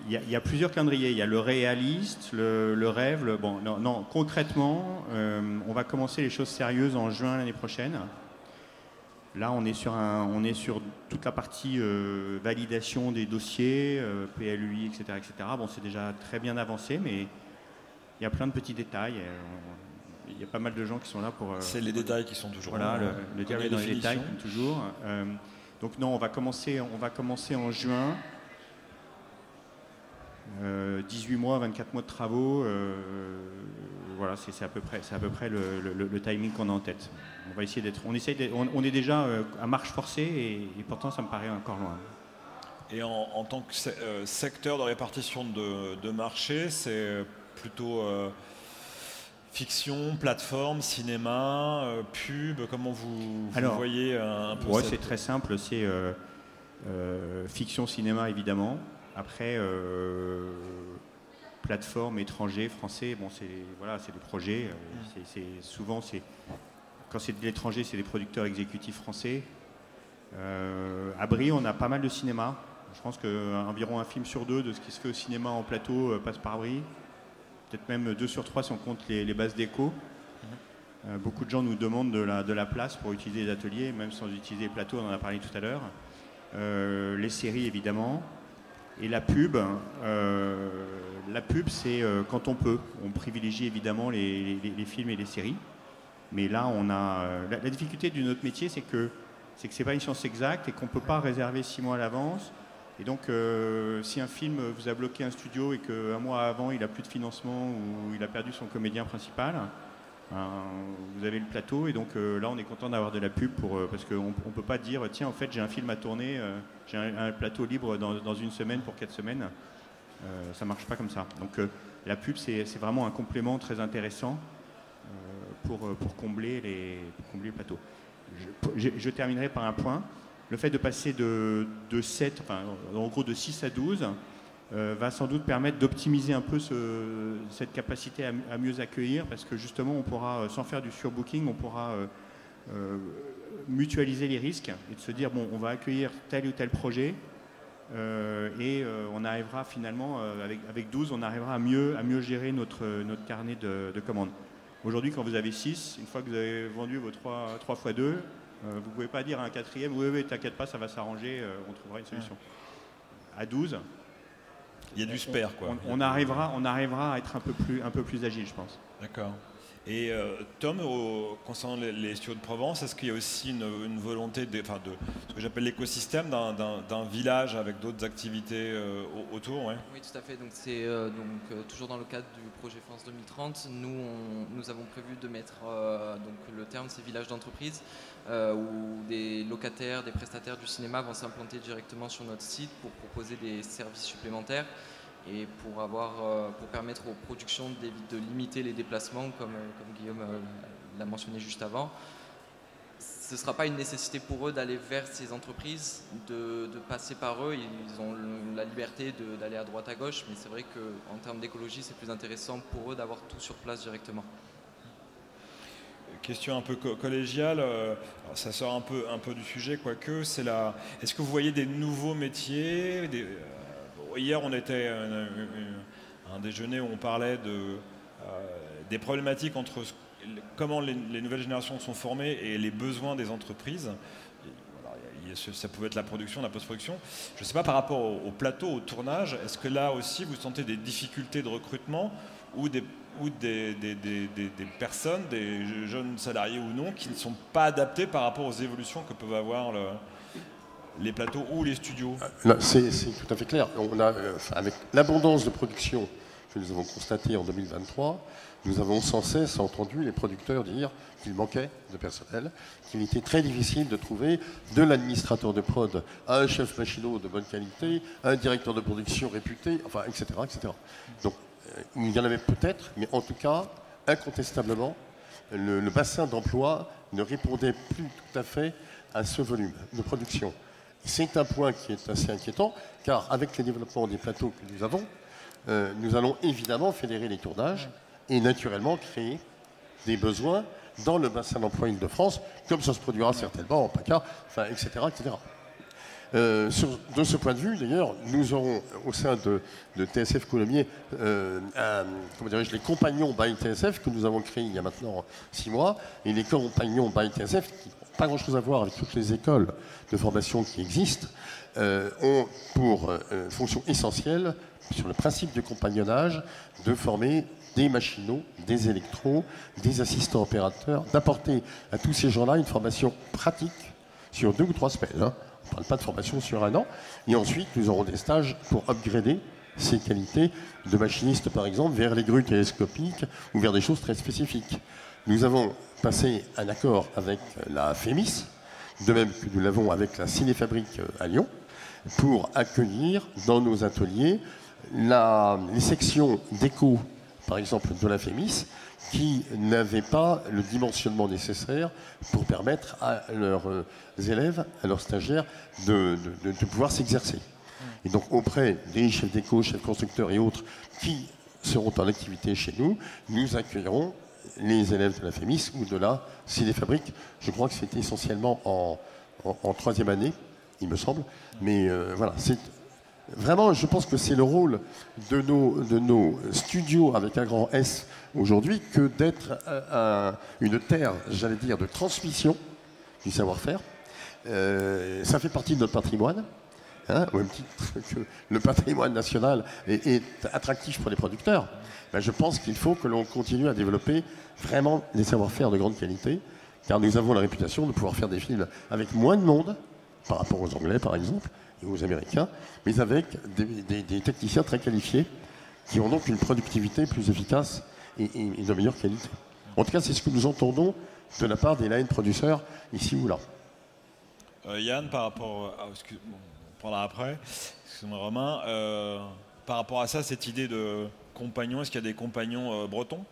il y, a plusieurs calendriers. Il y a le réaliste, le, rêve. Le, bon, non, concrètement, euh, on va commencer les choses sérieuses en juin l'année prochaine. Là, on est sur, un, on est sur toute la partie euh, validation des dossiers, euh, PLUI, etc., etc. Bon, c'est déjà très bien avancé, mais il y a plein de petits détails. Il y a pas mal de gens qui sont là pour. c'est les détails qui sont toujours voilà, là. le, le dans les détails, comme toujours. donc non, on va commencer, on va commencer en juin. 18 euh, mois, 24 mois de travaux, euh, voilà, c'est à peu près, à peu près le, timing qu'on a en tête. On va essayer d'être, on, essaye on, est déjà euh, à marche forcée et, pourtant ça me paraît encore loin. Et en, tant que secteur de répartition de, marché, c'est plutôt fiction, plateforme, cinéma, pub, comment vous, voyez un peu ouais, c'est très simple, c'est fiction, cinéma évidemment. Après, euh, plateforme étranger, français, bon, c'est voilà, c'est des projets. Euh, c'est souvent, c'est quand c'est de l'étranger, c'est des producteurs exécutifs français. Euh, à Brie, on a pas mal de cinéma. Je pense qu'environ un film sur deux de ce qui se fait au cinéma en plateau passe par Brie. Peut-être même deux sur trois si on compte les, bases d'écho. beaucoup de gens nous demandent de la, place pour utiliser les ateliers, même sans utiliser les plateaux, on en a parlé tout à l'heure. les séries, évidemment. Et la pub, euh, la pub, c'est euh, quand on peut. On privilégie évidemment les, films et les séries. Mais là, on a euh, la, difficulté de notre métier, c'est que c'est que c'est pas une science exacte et qu'on peut pas réserver six mois à l'avance. Et donc, si un film vous a bloqué un studio et qu'un mois avant il a plus de financement ou il a perdu son comédien principal, vous avez le plateau et donc euh, là on est content d'avoir de la pub pour, euh, parce qu'on ne peut pas dire tiens en fait j'ai un film à tourner, euh, j'ai un, plateau libre dans, une semaine pour quatre semaines. ça marche pas comme ça. Donc la pub c'est vraiment un complément très intéressant pour, pour, combler les, combler le plateau. Je, terminerai par un point. Le fait de passer de, de 7, enfin en gros de 6 à 12, euh, va sans doute permettre d'optimiser un peu cette capacité à, mieux accueillir parce que justement on pourra, euh, sans faire du surbooking, on pourra euh, mutualiser les risques et de se dire bon on va accueillir tel ou tel projet et on arrivera finalement avec, avec 12 on arrivera à mieux, à mieux gérer notre, notre carnet de, commandes. Aujourd'hui quand vous avez 6, une fois que vous avez vendu vos 3, 3 fois 2, vous ne pouvez pas dire à un quatrième oui oui t'inquiète pas ça va s'arranger, on trouvera une solution. À 12, il y a du spare, quoi. On, arrivera, on arrivera à être un peu plus, un peu plus agile, je pense. D'accord. Et euh, Tom, concernant les, studios de Provence, est-ce qu'il y a aussi une, volonté de, enfin de, ce que j'appelle l'écosystème d'un village avec d'autres activités euh, autour Oui, tout à fait. Donc c'est euh, donc toujours dans le cadre du projet France 2030. Nous, avons prévu de mettre donc le terme c'est village d'entreprise où des locataires, des prestataires du cinéma vont s'implanter directement sur notre site pour proposer des services supplémentaires et pour, avoir, euh, pour permettre aux productions de, limiter les déplacements, comme, euh, Guillaume euh, l'a mentionné juste avant. Ce ne sera pas une nécessité pour eux d'aller vers ces entreprises, de, passer par eux. Ils ont la liberté d'aller à droite à gauche, mais c'est vrai qu'en termes d'écologie, c'est plus intéressant pour eux d'avoir tout sur place directement question un peu collégiale, ça sort un peu, du sujet, quoique. Est-ce que vous voyez des nouveaux métiers, hier, on était à un, déjeuner où on parlait euh, des problématiques entre comment les, nouvelles générations sont formées et les besoins des entreprises. Ça pouvait être la production, la post-production. Je ne sais pas par rapport au, plateau, au tournage, est-ce que là aussi vous sentez des difficultés de recrutement ou des, personnes, des jeunes salariés ou non, qui ne sont pas adaptés par rapport aux évolutions que peuvent avoir les plateaux ou les studios C'est tout à fait clair. Euh, avec l'abondance de production que nous avons constatée en 2023, nous avons sans cesse entendu les producteurs dire qu'il manquait de personnel, qu'il était très difficile de trouver de l'administrateur de prod à un chef machinot de bonne qualité, un directeur de production réputé, enfin, etc. etc. Donc, euh, il y en avait peut-être, mais en tout cas, incontestablement, le, le bassin d'emploi ne répondait plus tout à fait à ce volume de production. C'est un point qui est assez inquiétant, car avec les développements des plateaux que nous avons, euh, nous allons évidemment fédérer les tournages et naturellement créer des besoins dans le bassin d'emploi Île-de-France, comme ça se produira certainement en PACA, etc. etc. Euh, de ce point de vue, d'ailleurs, nous aurons au sein de, TSF Coulommiers, euh, les compagnons by TSF que nous avons créés il y a maintenant six mois, et les compagnons by TSF qui pas grand-chose à voir avec toutes les écoles de formation qui existent, euh, ont pour fonction essentielle, sur le principe du compagnonnage, de former des machinaux, des électros, des assistants opérateurs, d'apporter à tous ces gens-là une formation pratique sur deux ou trois semaines. Hein. On ne parle pas de formation sur un an. Et ensuite, nous aurons des stages pour upgrader ces qualités de machiniste, par exemple, vers les grues télescopiques ou vers des choses très spécifiques. Nous avons passé un accord avec la FEMIS, de même que nous l'avons avec la Cinéfabrique à Lyon, pour accueillir dans nos ateliers les sections d'éco par exemple de la FEMIS, qui n'avaient pas le dimensionnement nécessaire pour permettre à leurs euh, élèves, à leurs stagiaires, de, pouvoir s'exercer. Et donc auprès des chefs d'éco, chefs constructeurs et autres qui seront en activité chez nous, nous accueillerons les élèves de la FEMIS ou de la Fabriques. Je crois que c'était essentiellement en, troisième année, il me semble. Mais euh, voilà, c'est Vraiment, je pense que c'est le rôle de nos, de nos studios avec un grand S aujourd'hui que d'être euh, une terre, j'allais dire, de transmission du savoir-faire. Euh, ça fait partie de notre patrimoine. Hein, au même titre que le patrimoine national est, attractif pour les producteurs, ben, je pense qu'il faut que l'on continue à développer vraiment des savoir-faire de grande qualité, car nous avons la réputation de pouvoir faire des films avec moins de monde, par rapport aux Anglais par exemple, aux Américains, mais avec des, techniciens très qualifiés qui ont donc une productivité plus efficace et, de meilleure qualité. En tout cas, c'est ce que nous entendons de la part des line producers ici ou là. Euh, Yann, par rapport à, que, on prendra après, excusez-moi Romain, euh, par rapport à ça, cette idée de compagnons, est-ce qu'il y a des compagnons euh, bretons?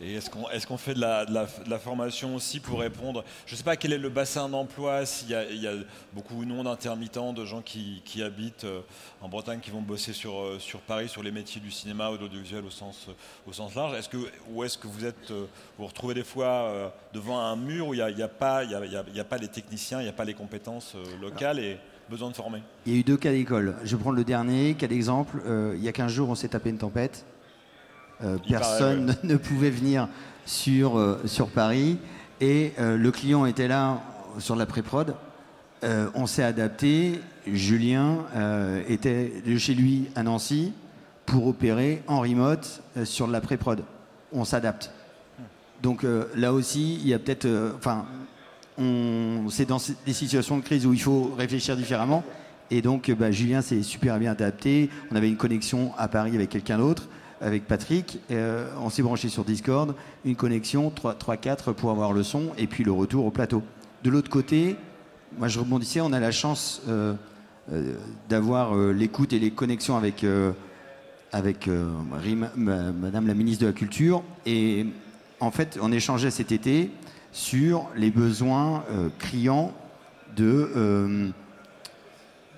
Et est-ce qu'on est fait de la, formation aussi pour répondre? Je ne sais pas quel est le bassin d'emploi, s'il y, a beaucoup ou non d'intermittents, de gens qui, habitent euh, en Bretagne, qui vont bosser sur, euh, sur Paris, sur les métiers du cinéma ou de l'audiovisuel au sens, au sens large. Est-ce que, ou est-ce que vous êtes, vous, retrouvez des fois devant un mur où il n'y a, y a, pas, y a, pas les techniciens, il n'y a pas les compétences locales et besoin de former? Il y a eu deux cas d'école. Je prends le dernier, cas d'exemple. il y a 15 jours, on s'est tapé une tempête. Euh, personne ne pouvait venir sur, euh, sur Paris. Et euh, le client était là sur la pré-prod. on s'est adapté. Julien était de chez lui à Nancy pour opérer en remote sur la pré-prod. On s'adapte. Donc là aussi, il y a peut-être. Enfin, c'est dans des situations de crise où il faut réfléchir différemment. Et donc, bah, Julien s'est super bien adapté. On avait une connexion à Paris avec quelqu'un d'autre avec Patrick. Euh, on s'est branché sur Discord, une connexion 3-4 pour avoir le son et puis le retour au plateau. De l'autre côté, moi je rebondissais, on a la chance euh, euh, d'avoir l'écoute et les connexions avec, avec Madame la ministre de la Culture. Et en fait, on échangeait cet été sur les besoins criants de,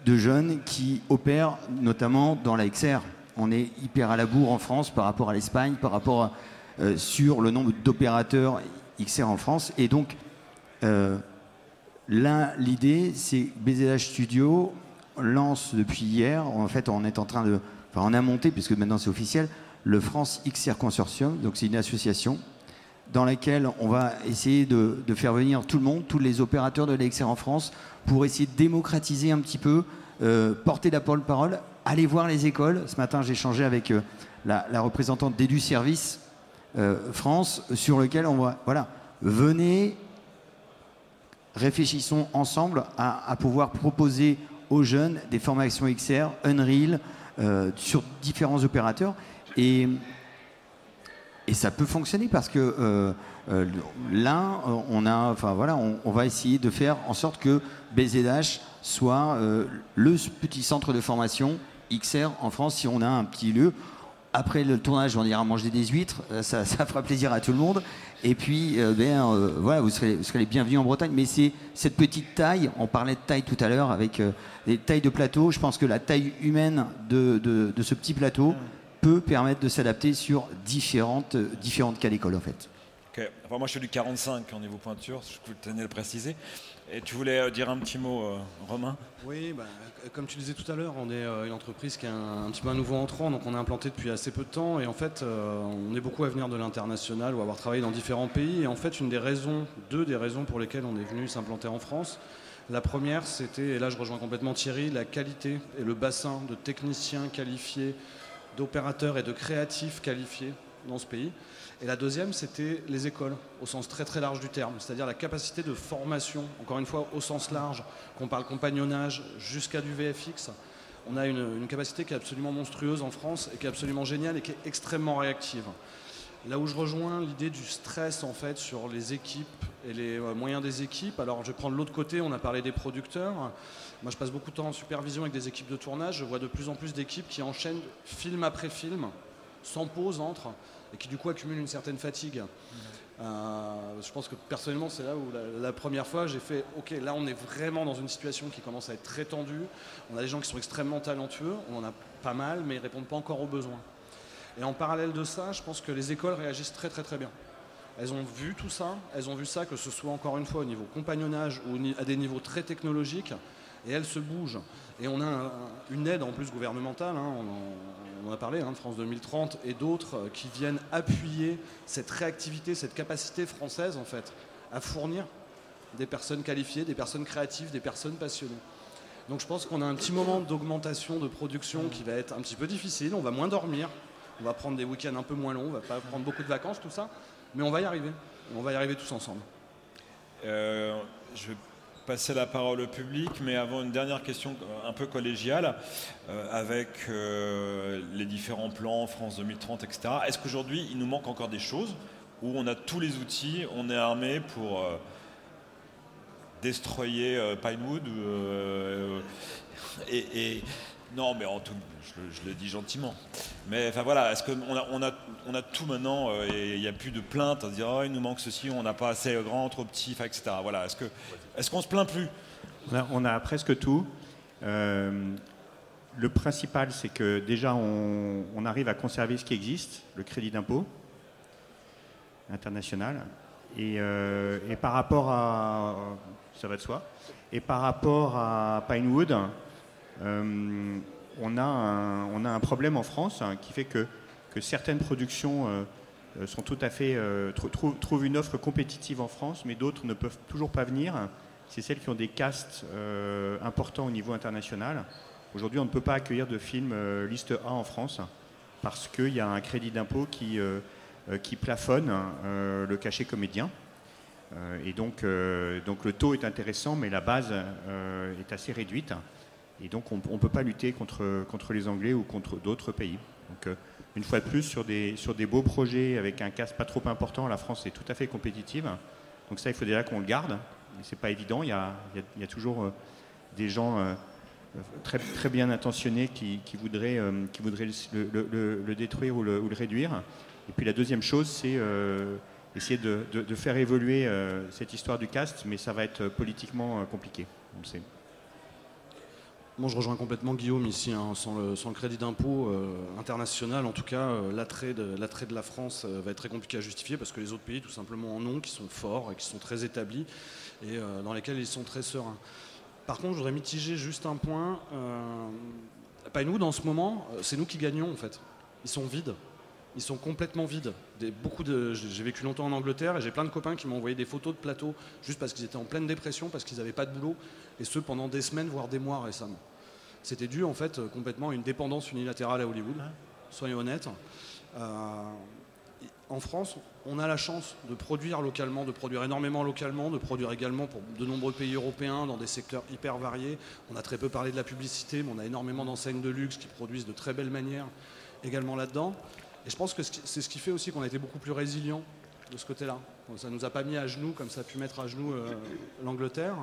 de jeunes qui opèrent notamment dans la XR on est hyper à la bourre en France par rapport à l'Espagne, par rapport euh, sur le nombre d'opérateurs XR en France. Et donc, euh, là, l'idée, c'est BZH Studio lance depuis hier, en fait, on est en train de, enfin, on a monté, puisque maintenant c'est officiel, le France XR Consortium. Donc, c'est une association dans laquelle on va essayer de, faire venir tout le monde, tous les opérateurs de l'EXR en France, pour essayer de démocratiser un petit peu, euh, porter la parole, aller voir les écoles. Ce matin, j'ai échangé avec euh, la, représentante d'Edu Service euh, France, sur lequel on va, voilà, venez, réfléchissons ensemble à, pouvoir proposer aux jeunes des formations XR, Unreal, sur différents opérateurs. Et ça peut fonctionner parce que euh, euh, là, on a, enfin voilà, on, va essayer de faire en sorte que BZH soit euh, le petit centre de formation XR en France si on a un petit lieu. Après le tournage, on ira manger des huîtres, ça, fera plaisir à tout le monde. Et puis, ben, voilà, vous serez, vous les bienvenus en Bretagne. Mais c'est cette petite taille, on parlait de taille tout à l'heure avec des tailles de plateau. Je pense que la taille humaine de, ce petit plateau, peut permettre de s'adapter sur différentes, différentes cas d'école en fait. Enfin, moi je suis du 45 en niveau pointure, je tenais à le préciser. Et tu voulais euh, dire un petit mot, euh, Romain? Oui, bah, comme tu disais tout à l'heure, on est euh, une entreprise qui est un, petit peu un nouveau entrant, donc on est implanté depuis assez peu de temps. Et en fait, on est beaucoup à venir de l'international ou avoir travaillé dans différents pays. Et en fait, une des raisons, deux des raisons pour lesquelles on est venu s'implanter en France, la première, c'était, et là je rejoins complètement Thierry, la qualité et le bassin de techniciens qualifiés d'opérateurs et de créatifs qualifiés dans ce pays. Et la deuxième, c'était les écoles, au sens très très large du terme, c'est-à-dire la capacité de formation, encore une fois au sens large, qu'on parle compagnonnage jusqu'à du VFX. On a une, capacité qui est absolument monstrueuse en France et qui est absolument géniale et qui est extrêmement réactive. Là où je rejoins l'idée du stress en fait sur les équipes et les euh, moyens des équipes. Alors je vais prendre l'autre côté, on a parlé des producteurs. Moi, je passe beaucoup de temps en supervision avec des équipes de tournage. Je vois de plus en plus d'équipes qui enchaînent film après film, sans pause entre, et qui du coup accumulent une certaine fatigue. Euh, je pense que personnellement, c'est là où la, première fois j'ai fait Ok, là on est vraiment dans une situation qui commence à être très tendue. On a des gens qui sont extrêmement talentueux, on en a pas mal, mais ils répondent pas encore aux besoins. Et en parallèle de ça, je pense que les écoles réagissent très très très bien. Elles ont vu tout ça, elles ont vu ça, que ce soit encore une fois au niveau compagnonnage ou à des niveaux très technologiques et elle se bouge. Et on a une aide en plus gouvernementale, hein, on, en, a parlé, hein, France 2030 et d'autres euh, qui viennent appuyer cette réactivité, cette capacité française en fait à fournir des personnes qualifiées, des personnes créatives, des personnes passionnées. Donc je pense qu'on a un petit moment d'augmentation de production qui va être un petit peu difficile, on va moins dormir, on va prendre des week-ends un peu moins longs, on va pas prendre beaucoup de vacances, tout ça, mais on va y arriver, on va y arriver tous ensemble. Euh, je passer la parole au public, mais avant une dernière question un peu collégiale, euh, avec euh, les différents plans, France 2030, etc. Est-ce qu'aujourd'hui, il nous manque encore des choses où on a tous les outils, on est armé pour euh, destroyer Pinewood et, non, mais en tout, je, le dis gentiment. Mais enfin voilà, est-ce qu'on a, on a, tout maintenant et il n'y a plus de plaintes à dire oh, il nous manque ceci, on n'a pas assez grand, trop petit, etc. Voilà, est-ce qu'on se plaint plus? On a, presque tout. Euh, le principal, c'est que déjà, on, arrive à conserver ce qui existe, le crédit d'impôt international. Et, euh, par rapport à. Ça va de soi. Et par rapport à Pinewood, euh, on, a un, problème en France hein, qui fait que, certaines productions à fait. trouvent une offre compétitive en France, mais d'autres ne peuvent toujours pas venir c'est celles qui ont des castes euh, importants au niveau international. Aujourd'hui, on ne peut pas accueillir de films euh, liste A en France parce qu'il y a un crédit d'impôt qui, euh, plafonne le cachet comédien. et donc le taux est intéressant, mais la base est assez réduite. Et donc on ne peut pas lutter contre, contre les Anglais ou contre d'autres pays. Donc une fois de plus, sur des, sur des beaux projets avec un casse pas trop important, la France est tout à fait compétitive. Donc ça, il faut déjà qu'on le garde c'est pas évident. Il y a, toujours euh, des gens euh, très, très bien intentionnés qui, voudraient, euh, qui voudraient le, détruire ou le, réduire. Et puis la deuxième chose, c'est essayer de, faire évoluer cette histoire du cast, mais ça va être politiquement compliqué. Moi, je rejoins complètement Guillaume ici. Hein. sans, le, crédit d'impôt international, en tout cas, l'attrait de, de, la France va être très compliqué à justifier parce que les autres pays, tout simplement, en ont, qui sont forts et qui sont très établis et euh, dans lesquels ils sont très sereins. Par contre, je voudrais mitiger juste un point. Euh, pas nous, dans ce moment, euh, c'est nous qui gagnons en fait. Ils sont vides. Ils sont complètement vides. beaucoup de, j'ai vécu longtemps en Angleterre et j'ai plein de copains qui m'ont envoyé des photos de plateaux juste parce qu'ils étaient en pleine dépression, parce qu'ils n'avaient pas de boulot, et ce pendant des semaines, voire des mois récemment. C'était dû en fait complètement à une dépendance unilatérale à Hollywood, soyons honnêtes. Euh, en France, on a la chance de produire localement, de produire énormément localement, de produire également pour de nombreux pays européens dans des secteurs hyper variés. On a très peu parlé de la publicité, mais on a énormément d'enseignes de luxe qui produisent de très belles manières également là-dedans. Et je pense que c'est ce qui fait aussi qu'on a été beaucoup plus résilient de ce côté-là. Ça ne nous a pas mis à genoux comme ça a pu mettre à genoux euh, l'Angleterre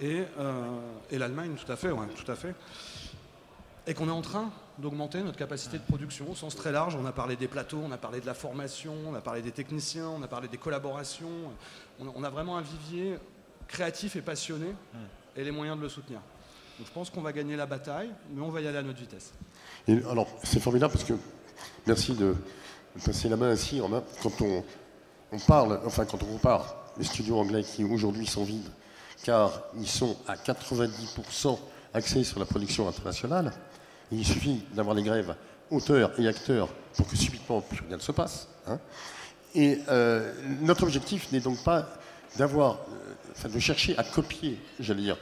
et, euh, et l'Allemagne, tout à fait, ouais, tout à fait. Et qu'on est en train d'augmenter notre capacité de production au sens très large. On a parlé des plateaux, on a parlé de la formation, on a parlé des techniciens, on a parlé des collaborations. On a vraiment un vivier créatif et passionné et les moyens de le soutenir. Donc je pense qu'on va gagner la bataille, mais on va y aller à notre vitesse. alors, c'est formidable parce que, merci de, passer la main ainsi en. Quand on, parle, enfin, quand on compare les studios anglais qui aujourd'hui sont vides, car ils sont à 90% axés sur la production internationale, il suffit d'avoir les grèves auteurs et acteurs pour que subitement plus rien ne se passe. Hein. Et euh, notre objectif n'est donc pas d'avoir, euh, enfin, de chercher à copier, j'allais dire,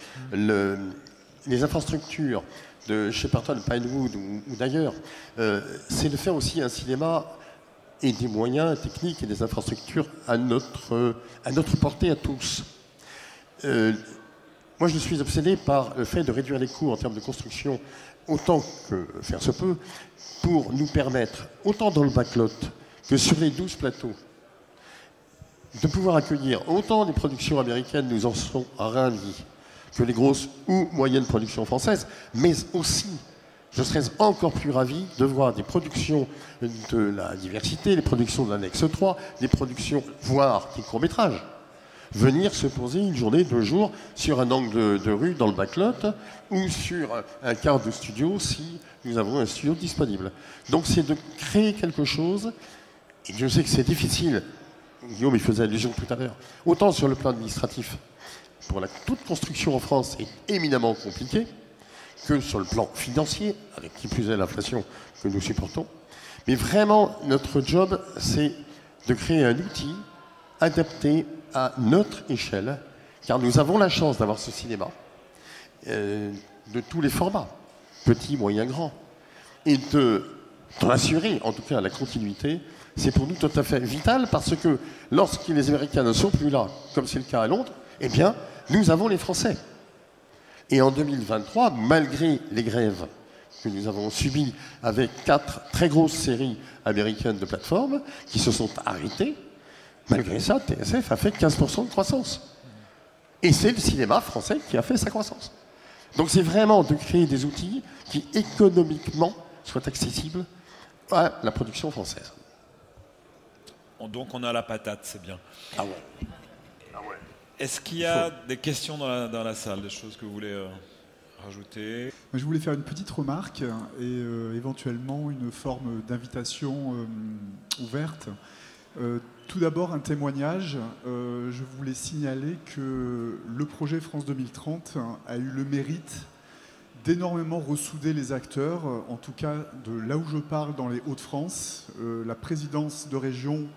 les infrastructures de Shepperton, Pinewood ou, d'ailleurs. Euh, c'est de faire aussi un cinéma et des moyens techniques et des infrastructures à notre, portée à tous. moi, je suis obsédé par le fait de réduire les coûts en termes de construction autant que faire se peut, pour nous permettre, autant dans le backlot que sur les 12 plateaux, de pouvoir accueillir autant des productions américaines, nous en serons ravis, que les grosses ou moyennes productions françaises, mais aussi, je serais encore plus ravi de voir des productions de la diversité, des productions de l'annexe 3, des productions, voire des courts-métrages venir se poser une journée, deux jours sur un angle de, rue dans le backlot ou sur un quart de studio si nous avons un studio disponible. Donc c'est de créer quelque chose, et je sais que c'est difficile, Guillaume il faisait allusion tout à l'heure, autant sur le plan administratif, pour la, toute construction en France est éminemment compliquée, que sur le plan financier, avec qui plus est l'inflation que nous supportons. Mais vraiment, notre job, c'est de créer un outil adapté à notre échelle, car nous avons la chance d'avoir ce cinéma euh, de tous les formats, petits, moyens, grands, et de rassurer en tout cas la continuité, c'est pour nous tout à fait vital parce que lorsque les Américains ne sont plus là, comme c'est le cas à Londres, eh bien, nous avons les Français. Et en 2023, malgré les grèves que nous avons subies avec quatre très grosses séries américaines de plateformes qui se sont arrêtées, Malgré ça, TSF a fait 15% de croissance. Et c'est le cinéma français qui a fait sa croissance. Donc c'est vraiment de créer des outils qui économiquement soient accessibles à la production française. Donc on a la patate, c'est bien. Ah ouais. Est-ce qu'il y a des questions dans la, salle, des choses que vous voulez euh, rajouter? Je voulais faire une petite remarque et euh, éventuellement une forme d'invitation euh, ouverte. Tout d'abord, un témoignage. Je voulais signaler que le projet France 2030 a eu le mérite d'énormément ressouder les acteurs, en tout cas de là où je parle dans les Hauts-de-France. La présidence de région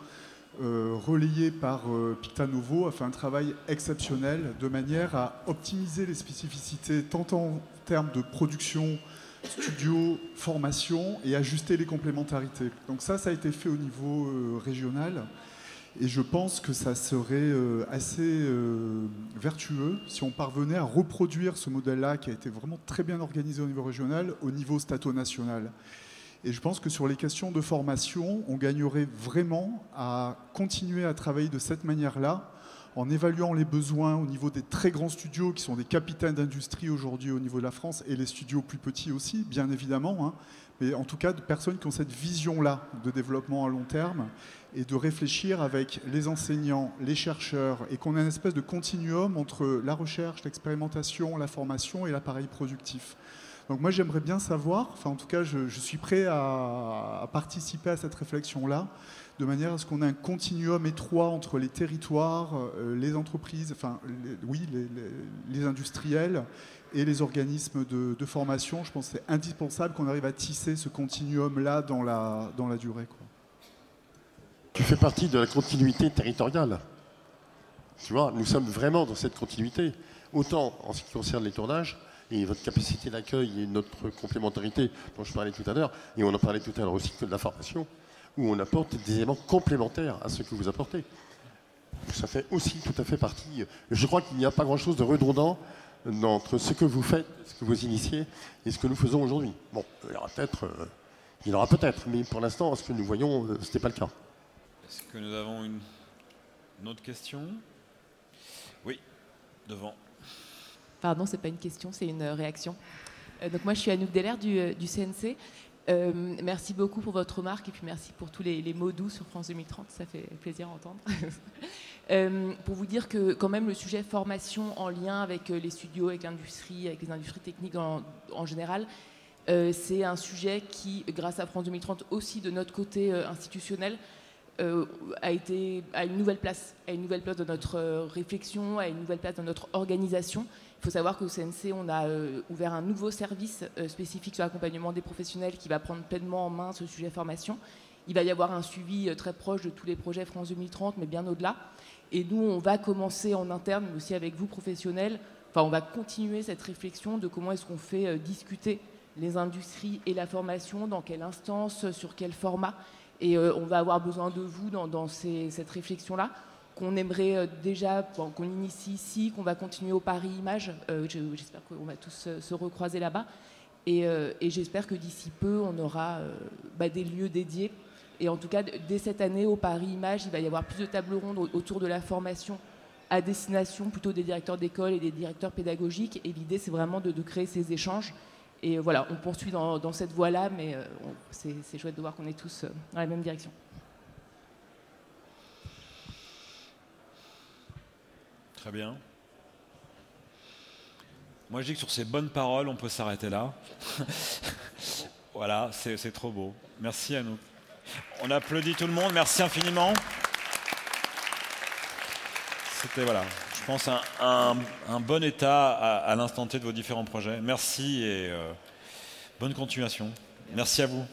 euh, relayée par Pictanovo a fait un travail exceptionnel de manière à optimiser les spécificités tant en termes de production studio, formation et ajuster les complémentarités. Donc ça, ça a été fait au niveau régional. Et je pense que ça serait euh, assez euh, vertueux si on parvenait à reproduire ce modèle-là qui a été vraiment très bien organisé au niveau régional, au niveau stato-national. Et je pense que sur les questions de formation, on gagnerait vraiment à continuer à travailler de cette manière-là, en évaluant les besoins au niveau des très grands studios qui sont des capitaines d'industrie aujourd'hui au niveau de la France, et les studios plus petits aussi, bien évidemment, hein, mais en tout cas de personnes qui ont cette vision-là de développement à long terme et de réfléchir avec les enseignants, les chercheurs, et qu'on ait une espèce de continuum entre la recherche, l'expérimentation, la formation et l'appareil productif. Donc moi j'aimerais bien savoir, enfin en tout cas je, suis prêt à, participer à cette réflexion-là, de manière à ce qu'on ait un continuum étroit entre les territoires, euh, les entreprises, enfin oui, les, industriels et les organismes de, formation. Je pense que c'est indispensable qu'on arrive à tisser ce continuum-là dans la, dans la durée. Tu fais partie de la continuité territoriale. Tu vois, nous sommes vraiment dans cette continuité. Autant en ce qui concerne les tournages et votre capacité d'accueil et notre complémentarité dont je parlais tout à l'heure, et on en parlait tout à l'heure aussi de la formation, où on apporte des éléments complémentaires à ce que vous apportez. Ça fait aussi tout à fait partie. Je crois qu'il n'y a pas grand-chose de redondant entre ce que vous faites, ce que vous initiez, et ce que nous faisons aujourd'hui. Bon, il y aura peut-être, euh, il y aura peut-être, mais pour l'instant, ce que nous voyons, euh, ce n'était pas le cas. Est-ce que nous avons une, autre question? Oui, devant. Pardon, c'est pas une question, c'est une réaction. Euh, donc moi, je suis Anouk Deller du, CNC. Euh, merci beaucoup pour votre remarque et puis merci pour tous les, mots doux sur France 2030, ça fait plaisir à entendre. Euh, pour vous dire que quand même le sujet formation en lien avec euh, les studios, avec l'industrie, avec les industries techniques en, général, c'est un sujet qui, grâce à France 2030 aussi de notre côté institutionnel, a été à une nouvelle place, à une nouvelle place dans notre réflexion, à une nouvelle place dans notre organisation. Il faut savoir qu'au CNC, on a euh, ouvert un nouveau service euh, spécifique sur l'accompagnement des professionnels qui va prendre pleinement en main ce sujet formation. Il va y avoir un suivi euh, très proche de tous les projets France 2030, mais bien au-delà. Et nous, on va commencer en interne, mais aussi avec vous, professionnels, enfin, on va continuer cette réflexion de comment est-ce qu'on fait discuter les industries et la formation, dans quelle instance, sur quel format. Et on va avoir besoin de vous dans, cette réflexion-là qu'on aimerait euh, déjà, qu'on initie ici, qu'on va continuer au Paris Image. Euh, j'espère qu'on va tous euh, se recroiser là-bas. Et, j'espère que d'ici peu, on aura bah, des lieux dédiés. Et en tout cas, dès cette année, au Paris Image, il va y avoir plus de tables rondes autour de la formation à destination plutôt des directeurs d'école et des directeurs pédagogiques. Et l'idée, c'est vraiment de, créer ces échanges. Et voilà, on poursuit dans, dans cette voie-là, mais c'est chouette de voir qu'on est tous dans la même direction. Très bien. Moi, je dis que sur ces bonnes paroles, on peut s'arrêter là. voilà, c'est trop beau. Merci à nous. On applaudit tout le monde. Merci infiniment. C'était, voilà, je pense, un, bon état à, l'instant T de vos différents projets. Merci et euh, bonne continuation. Merci à vous.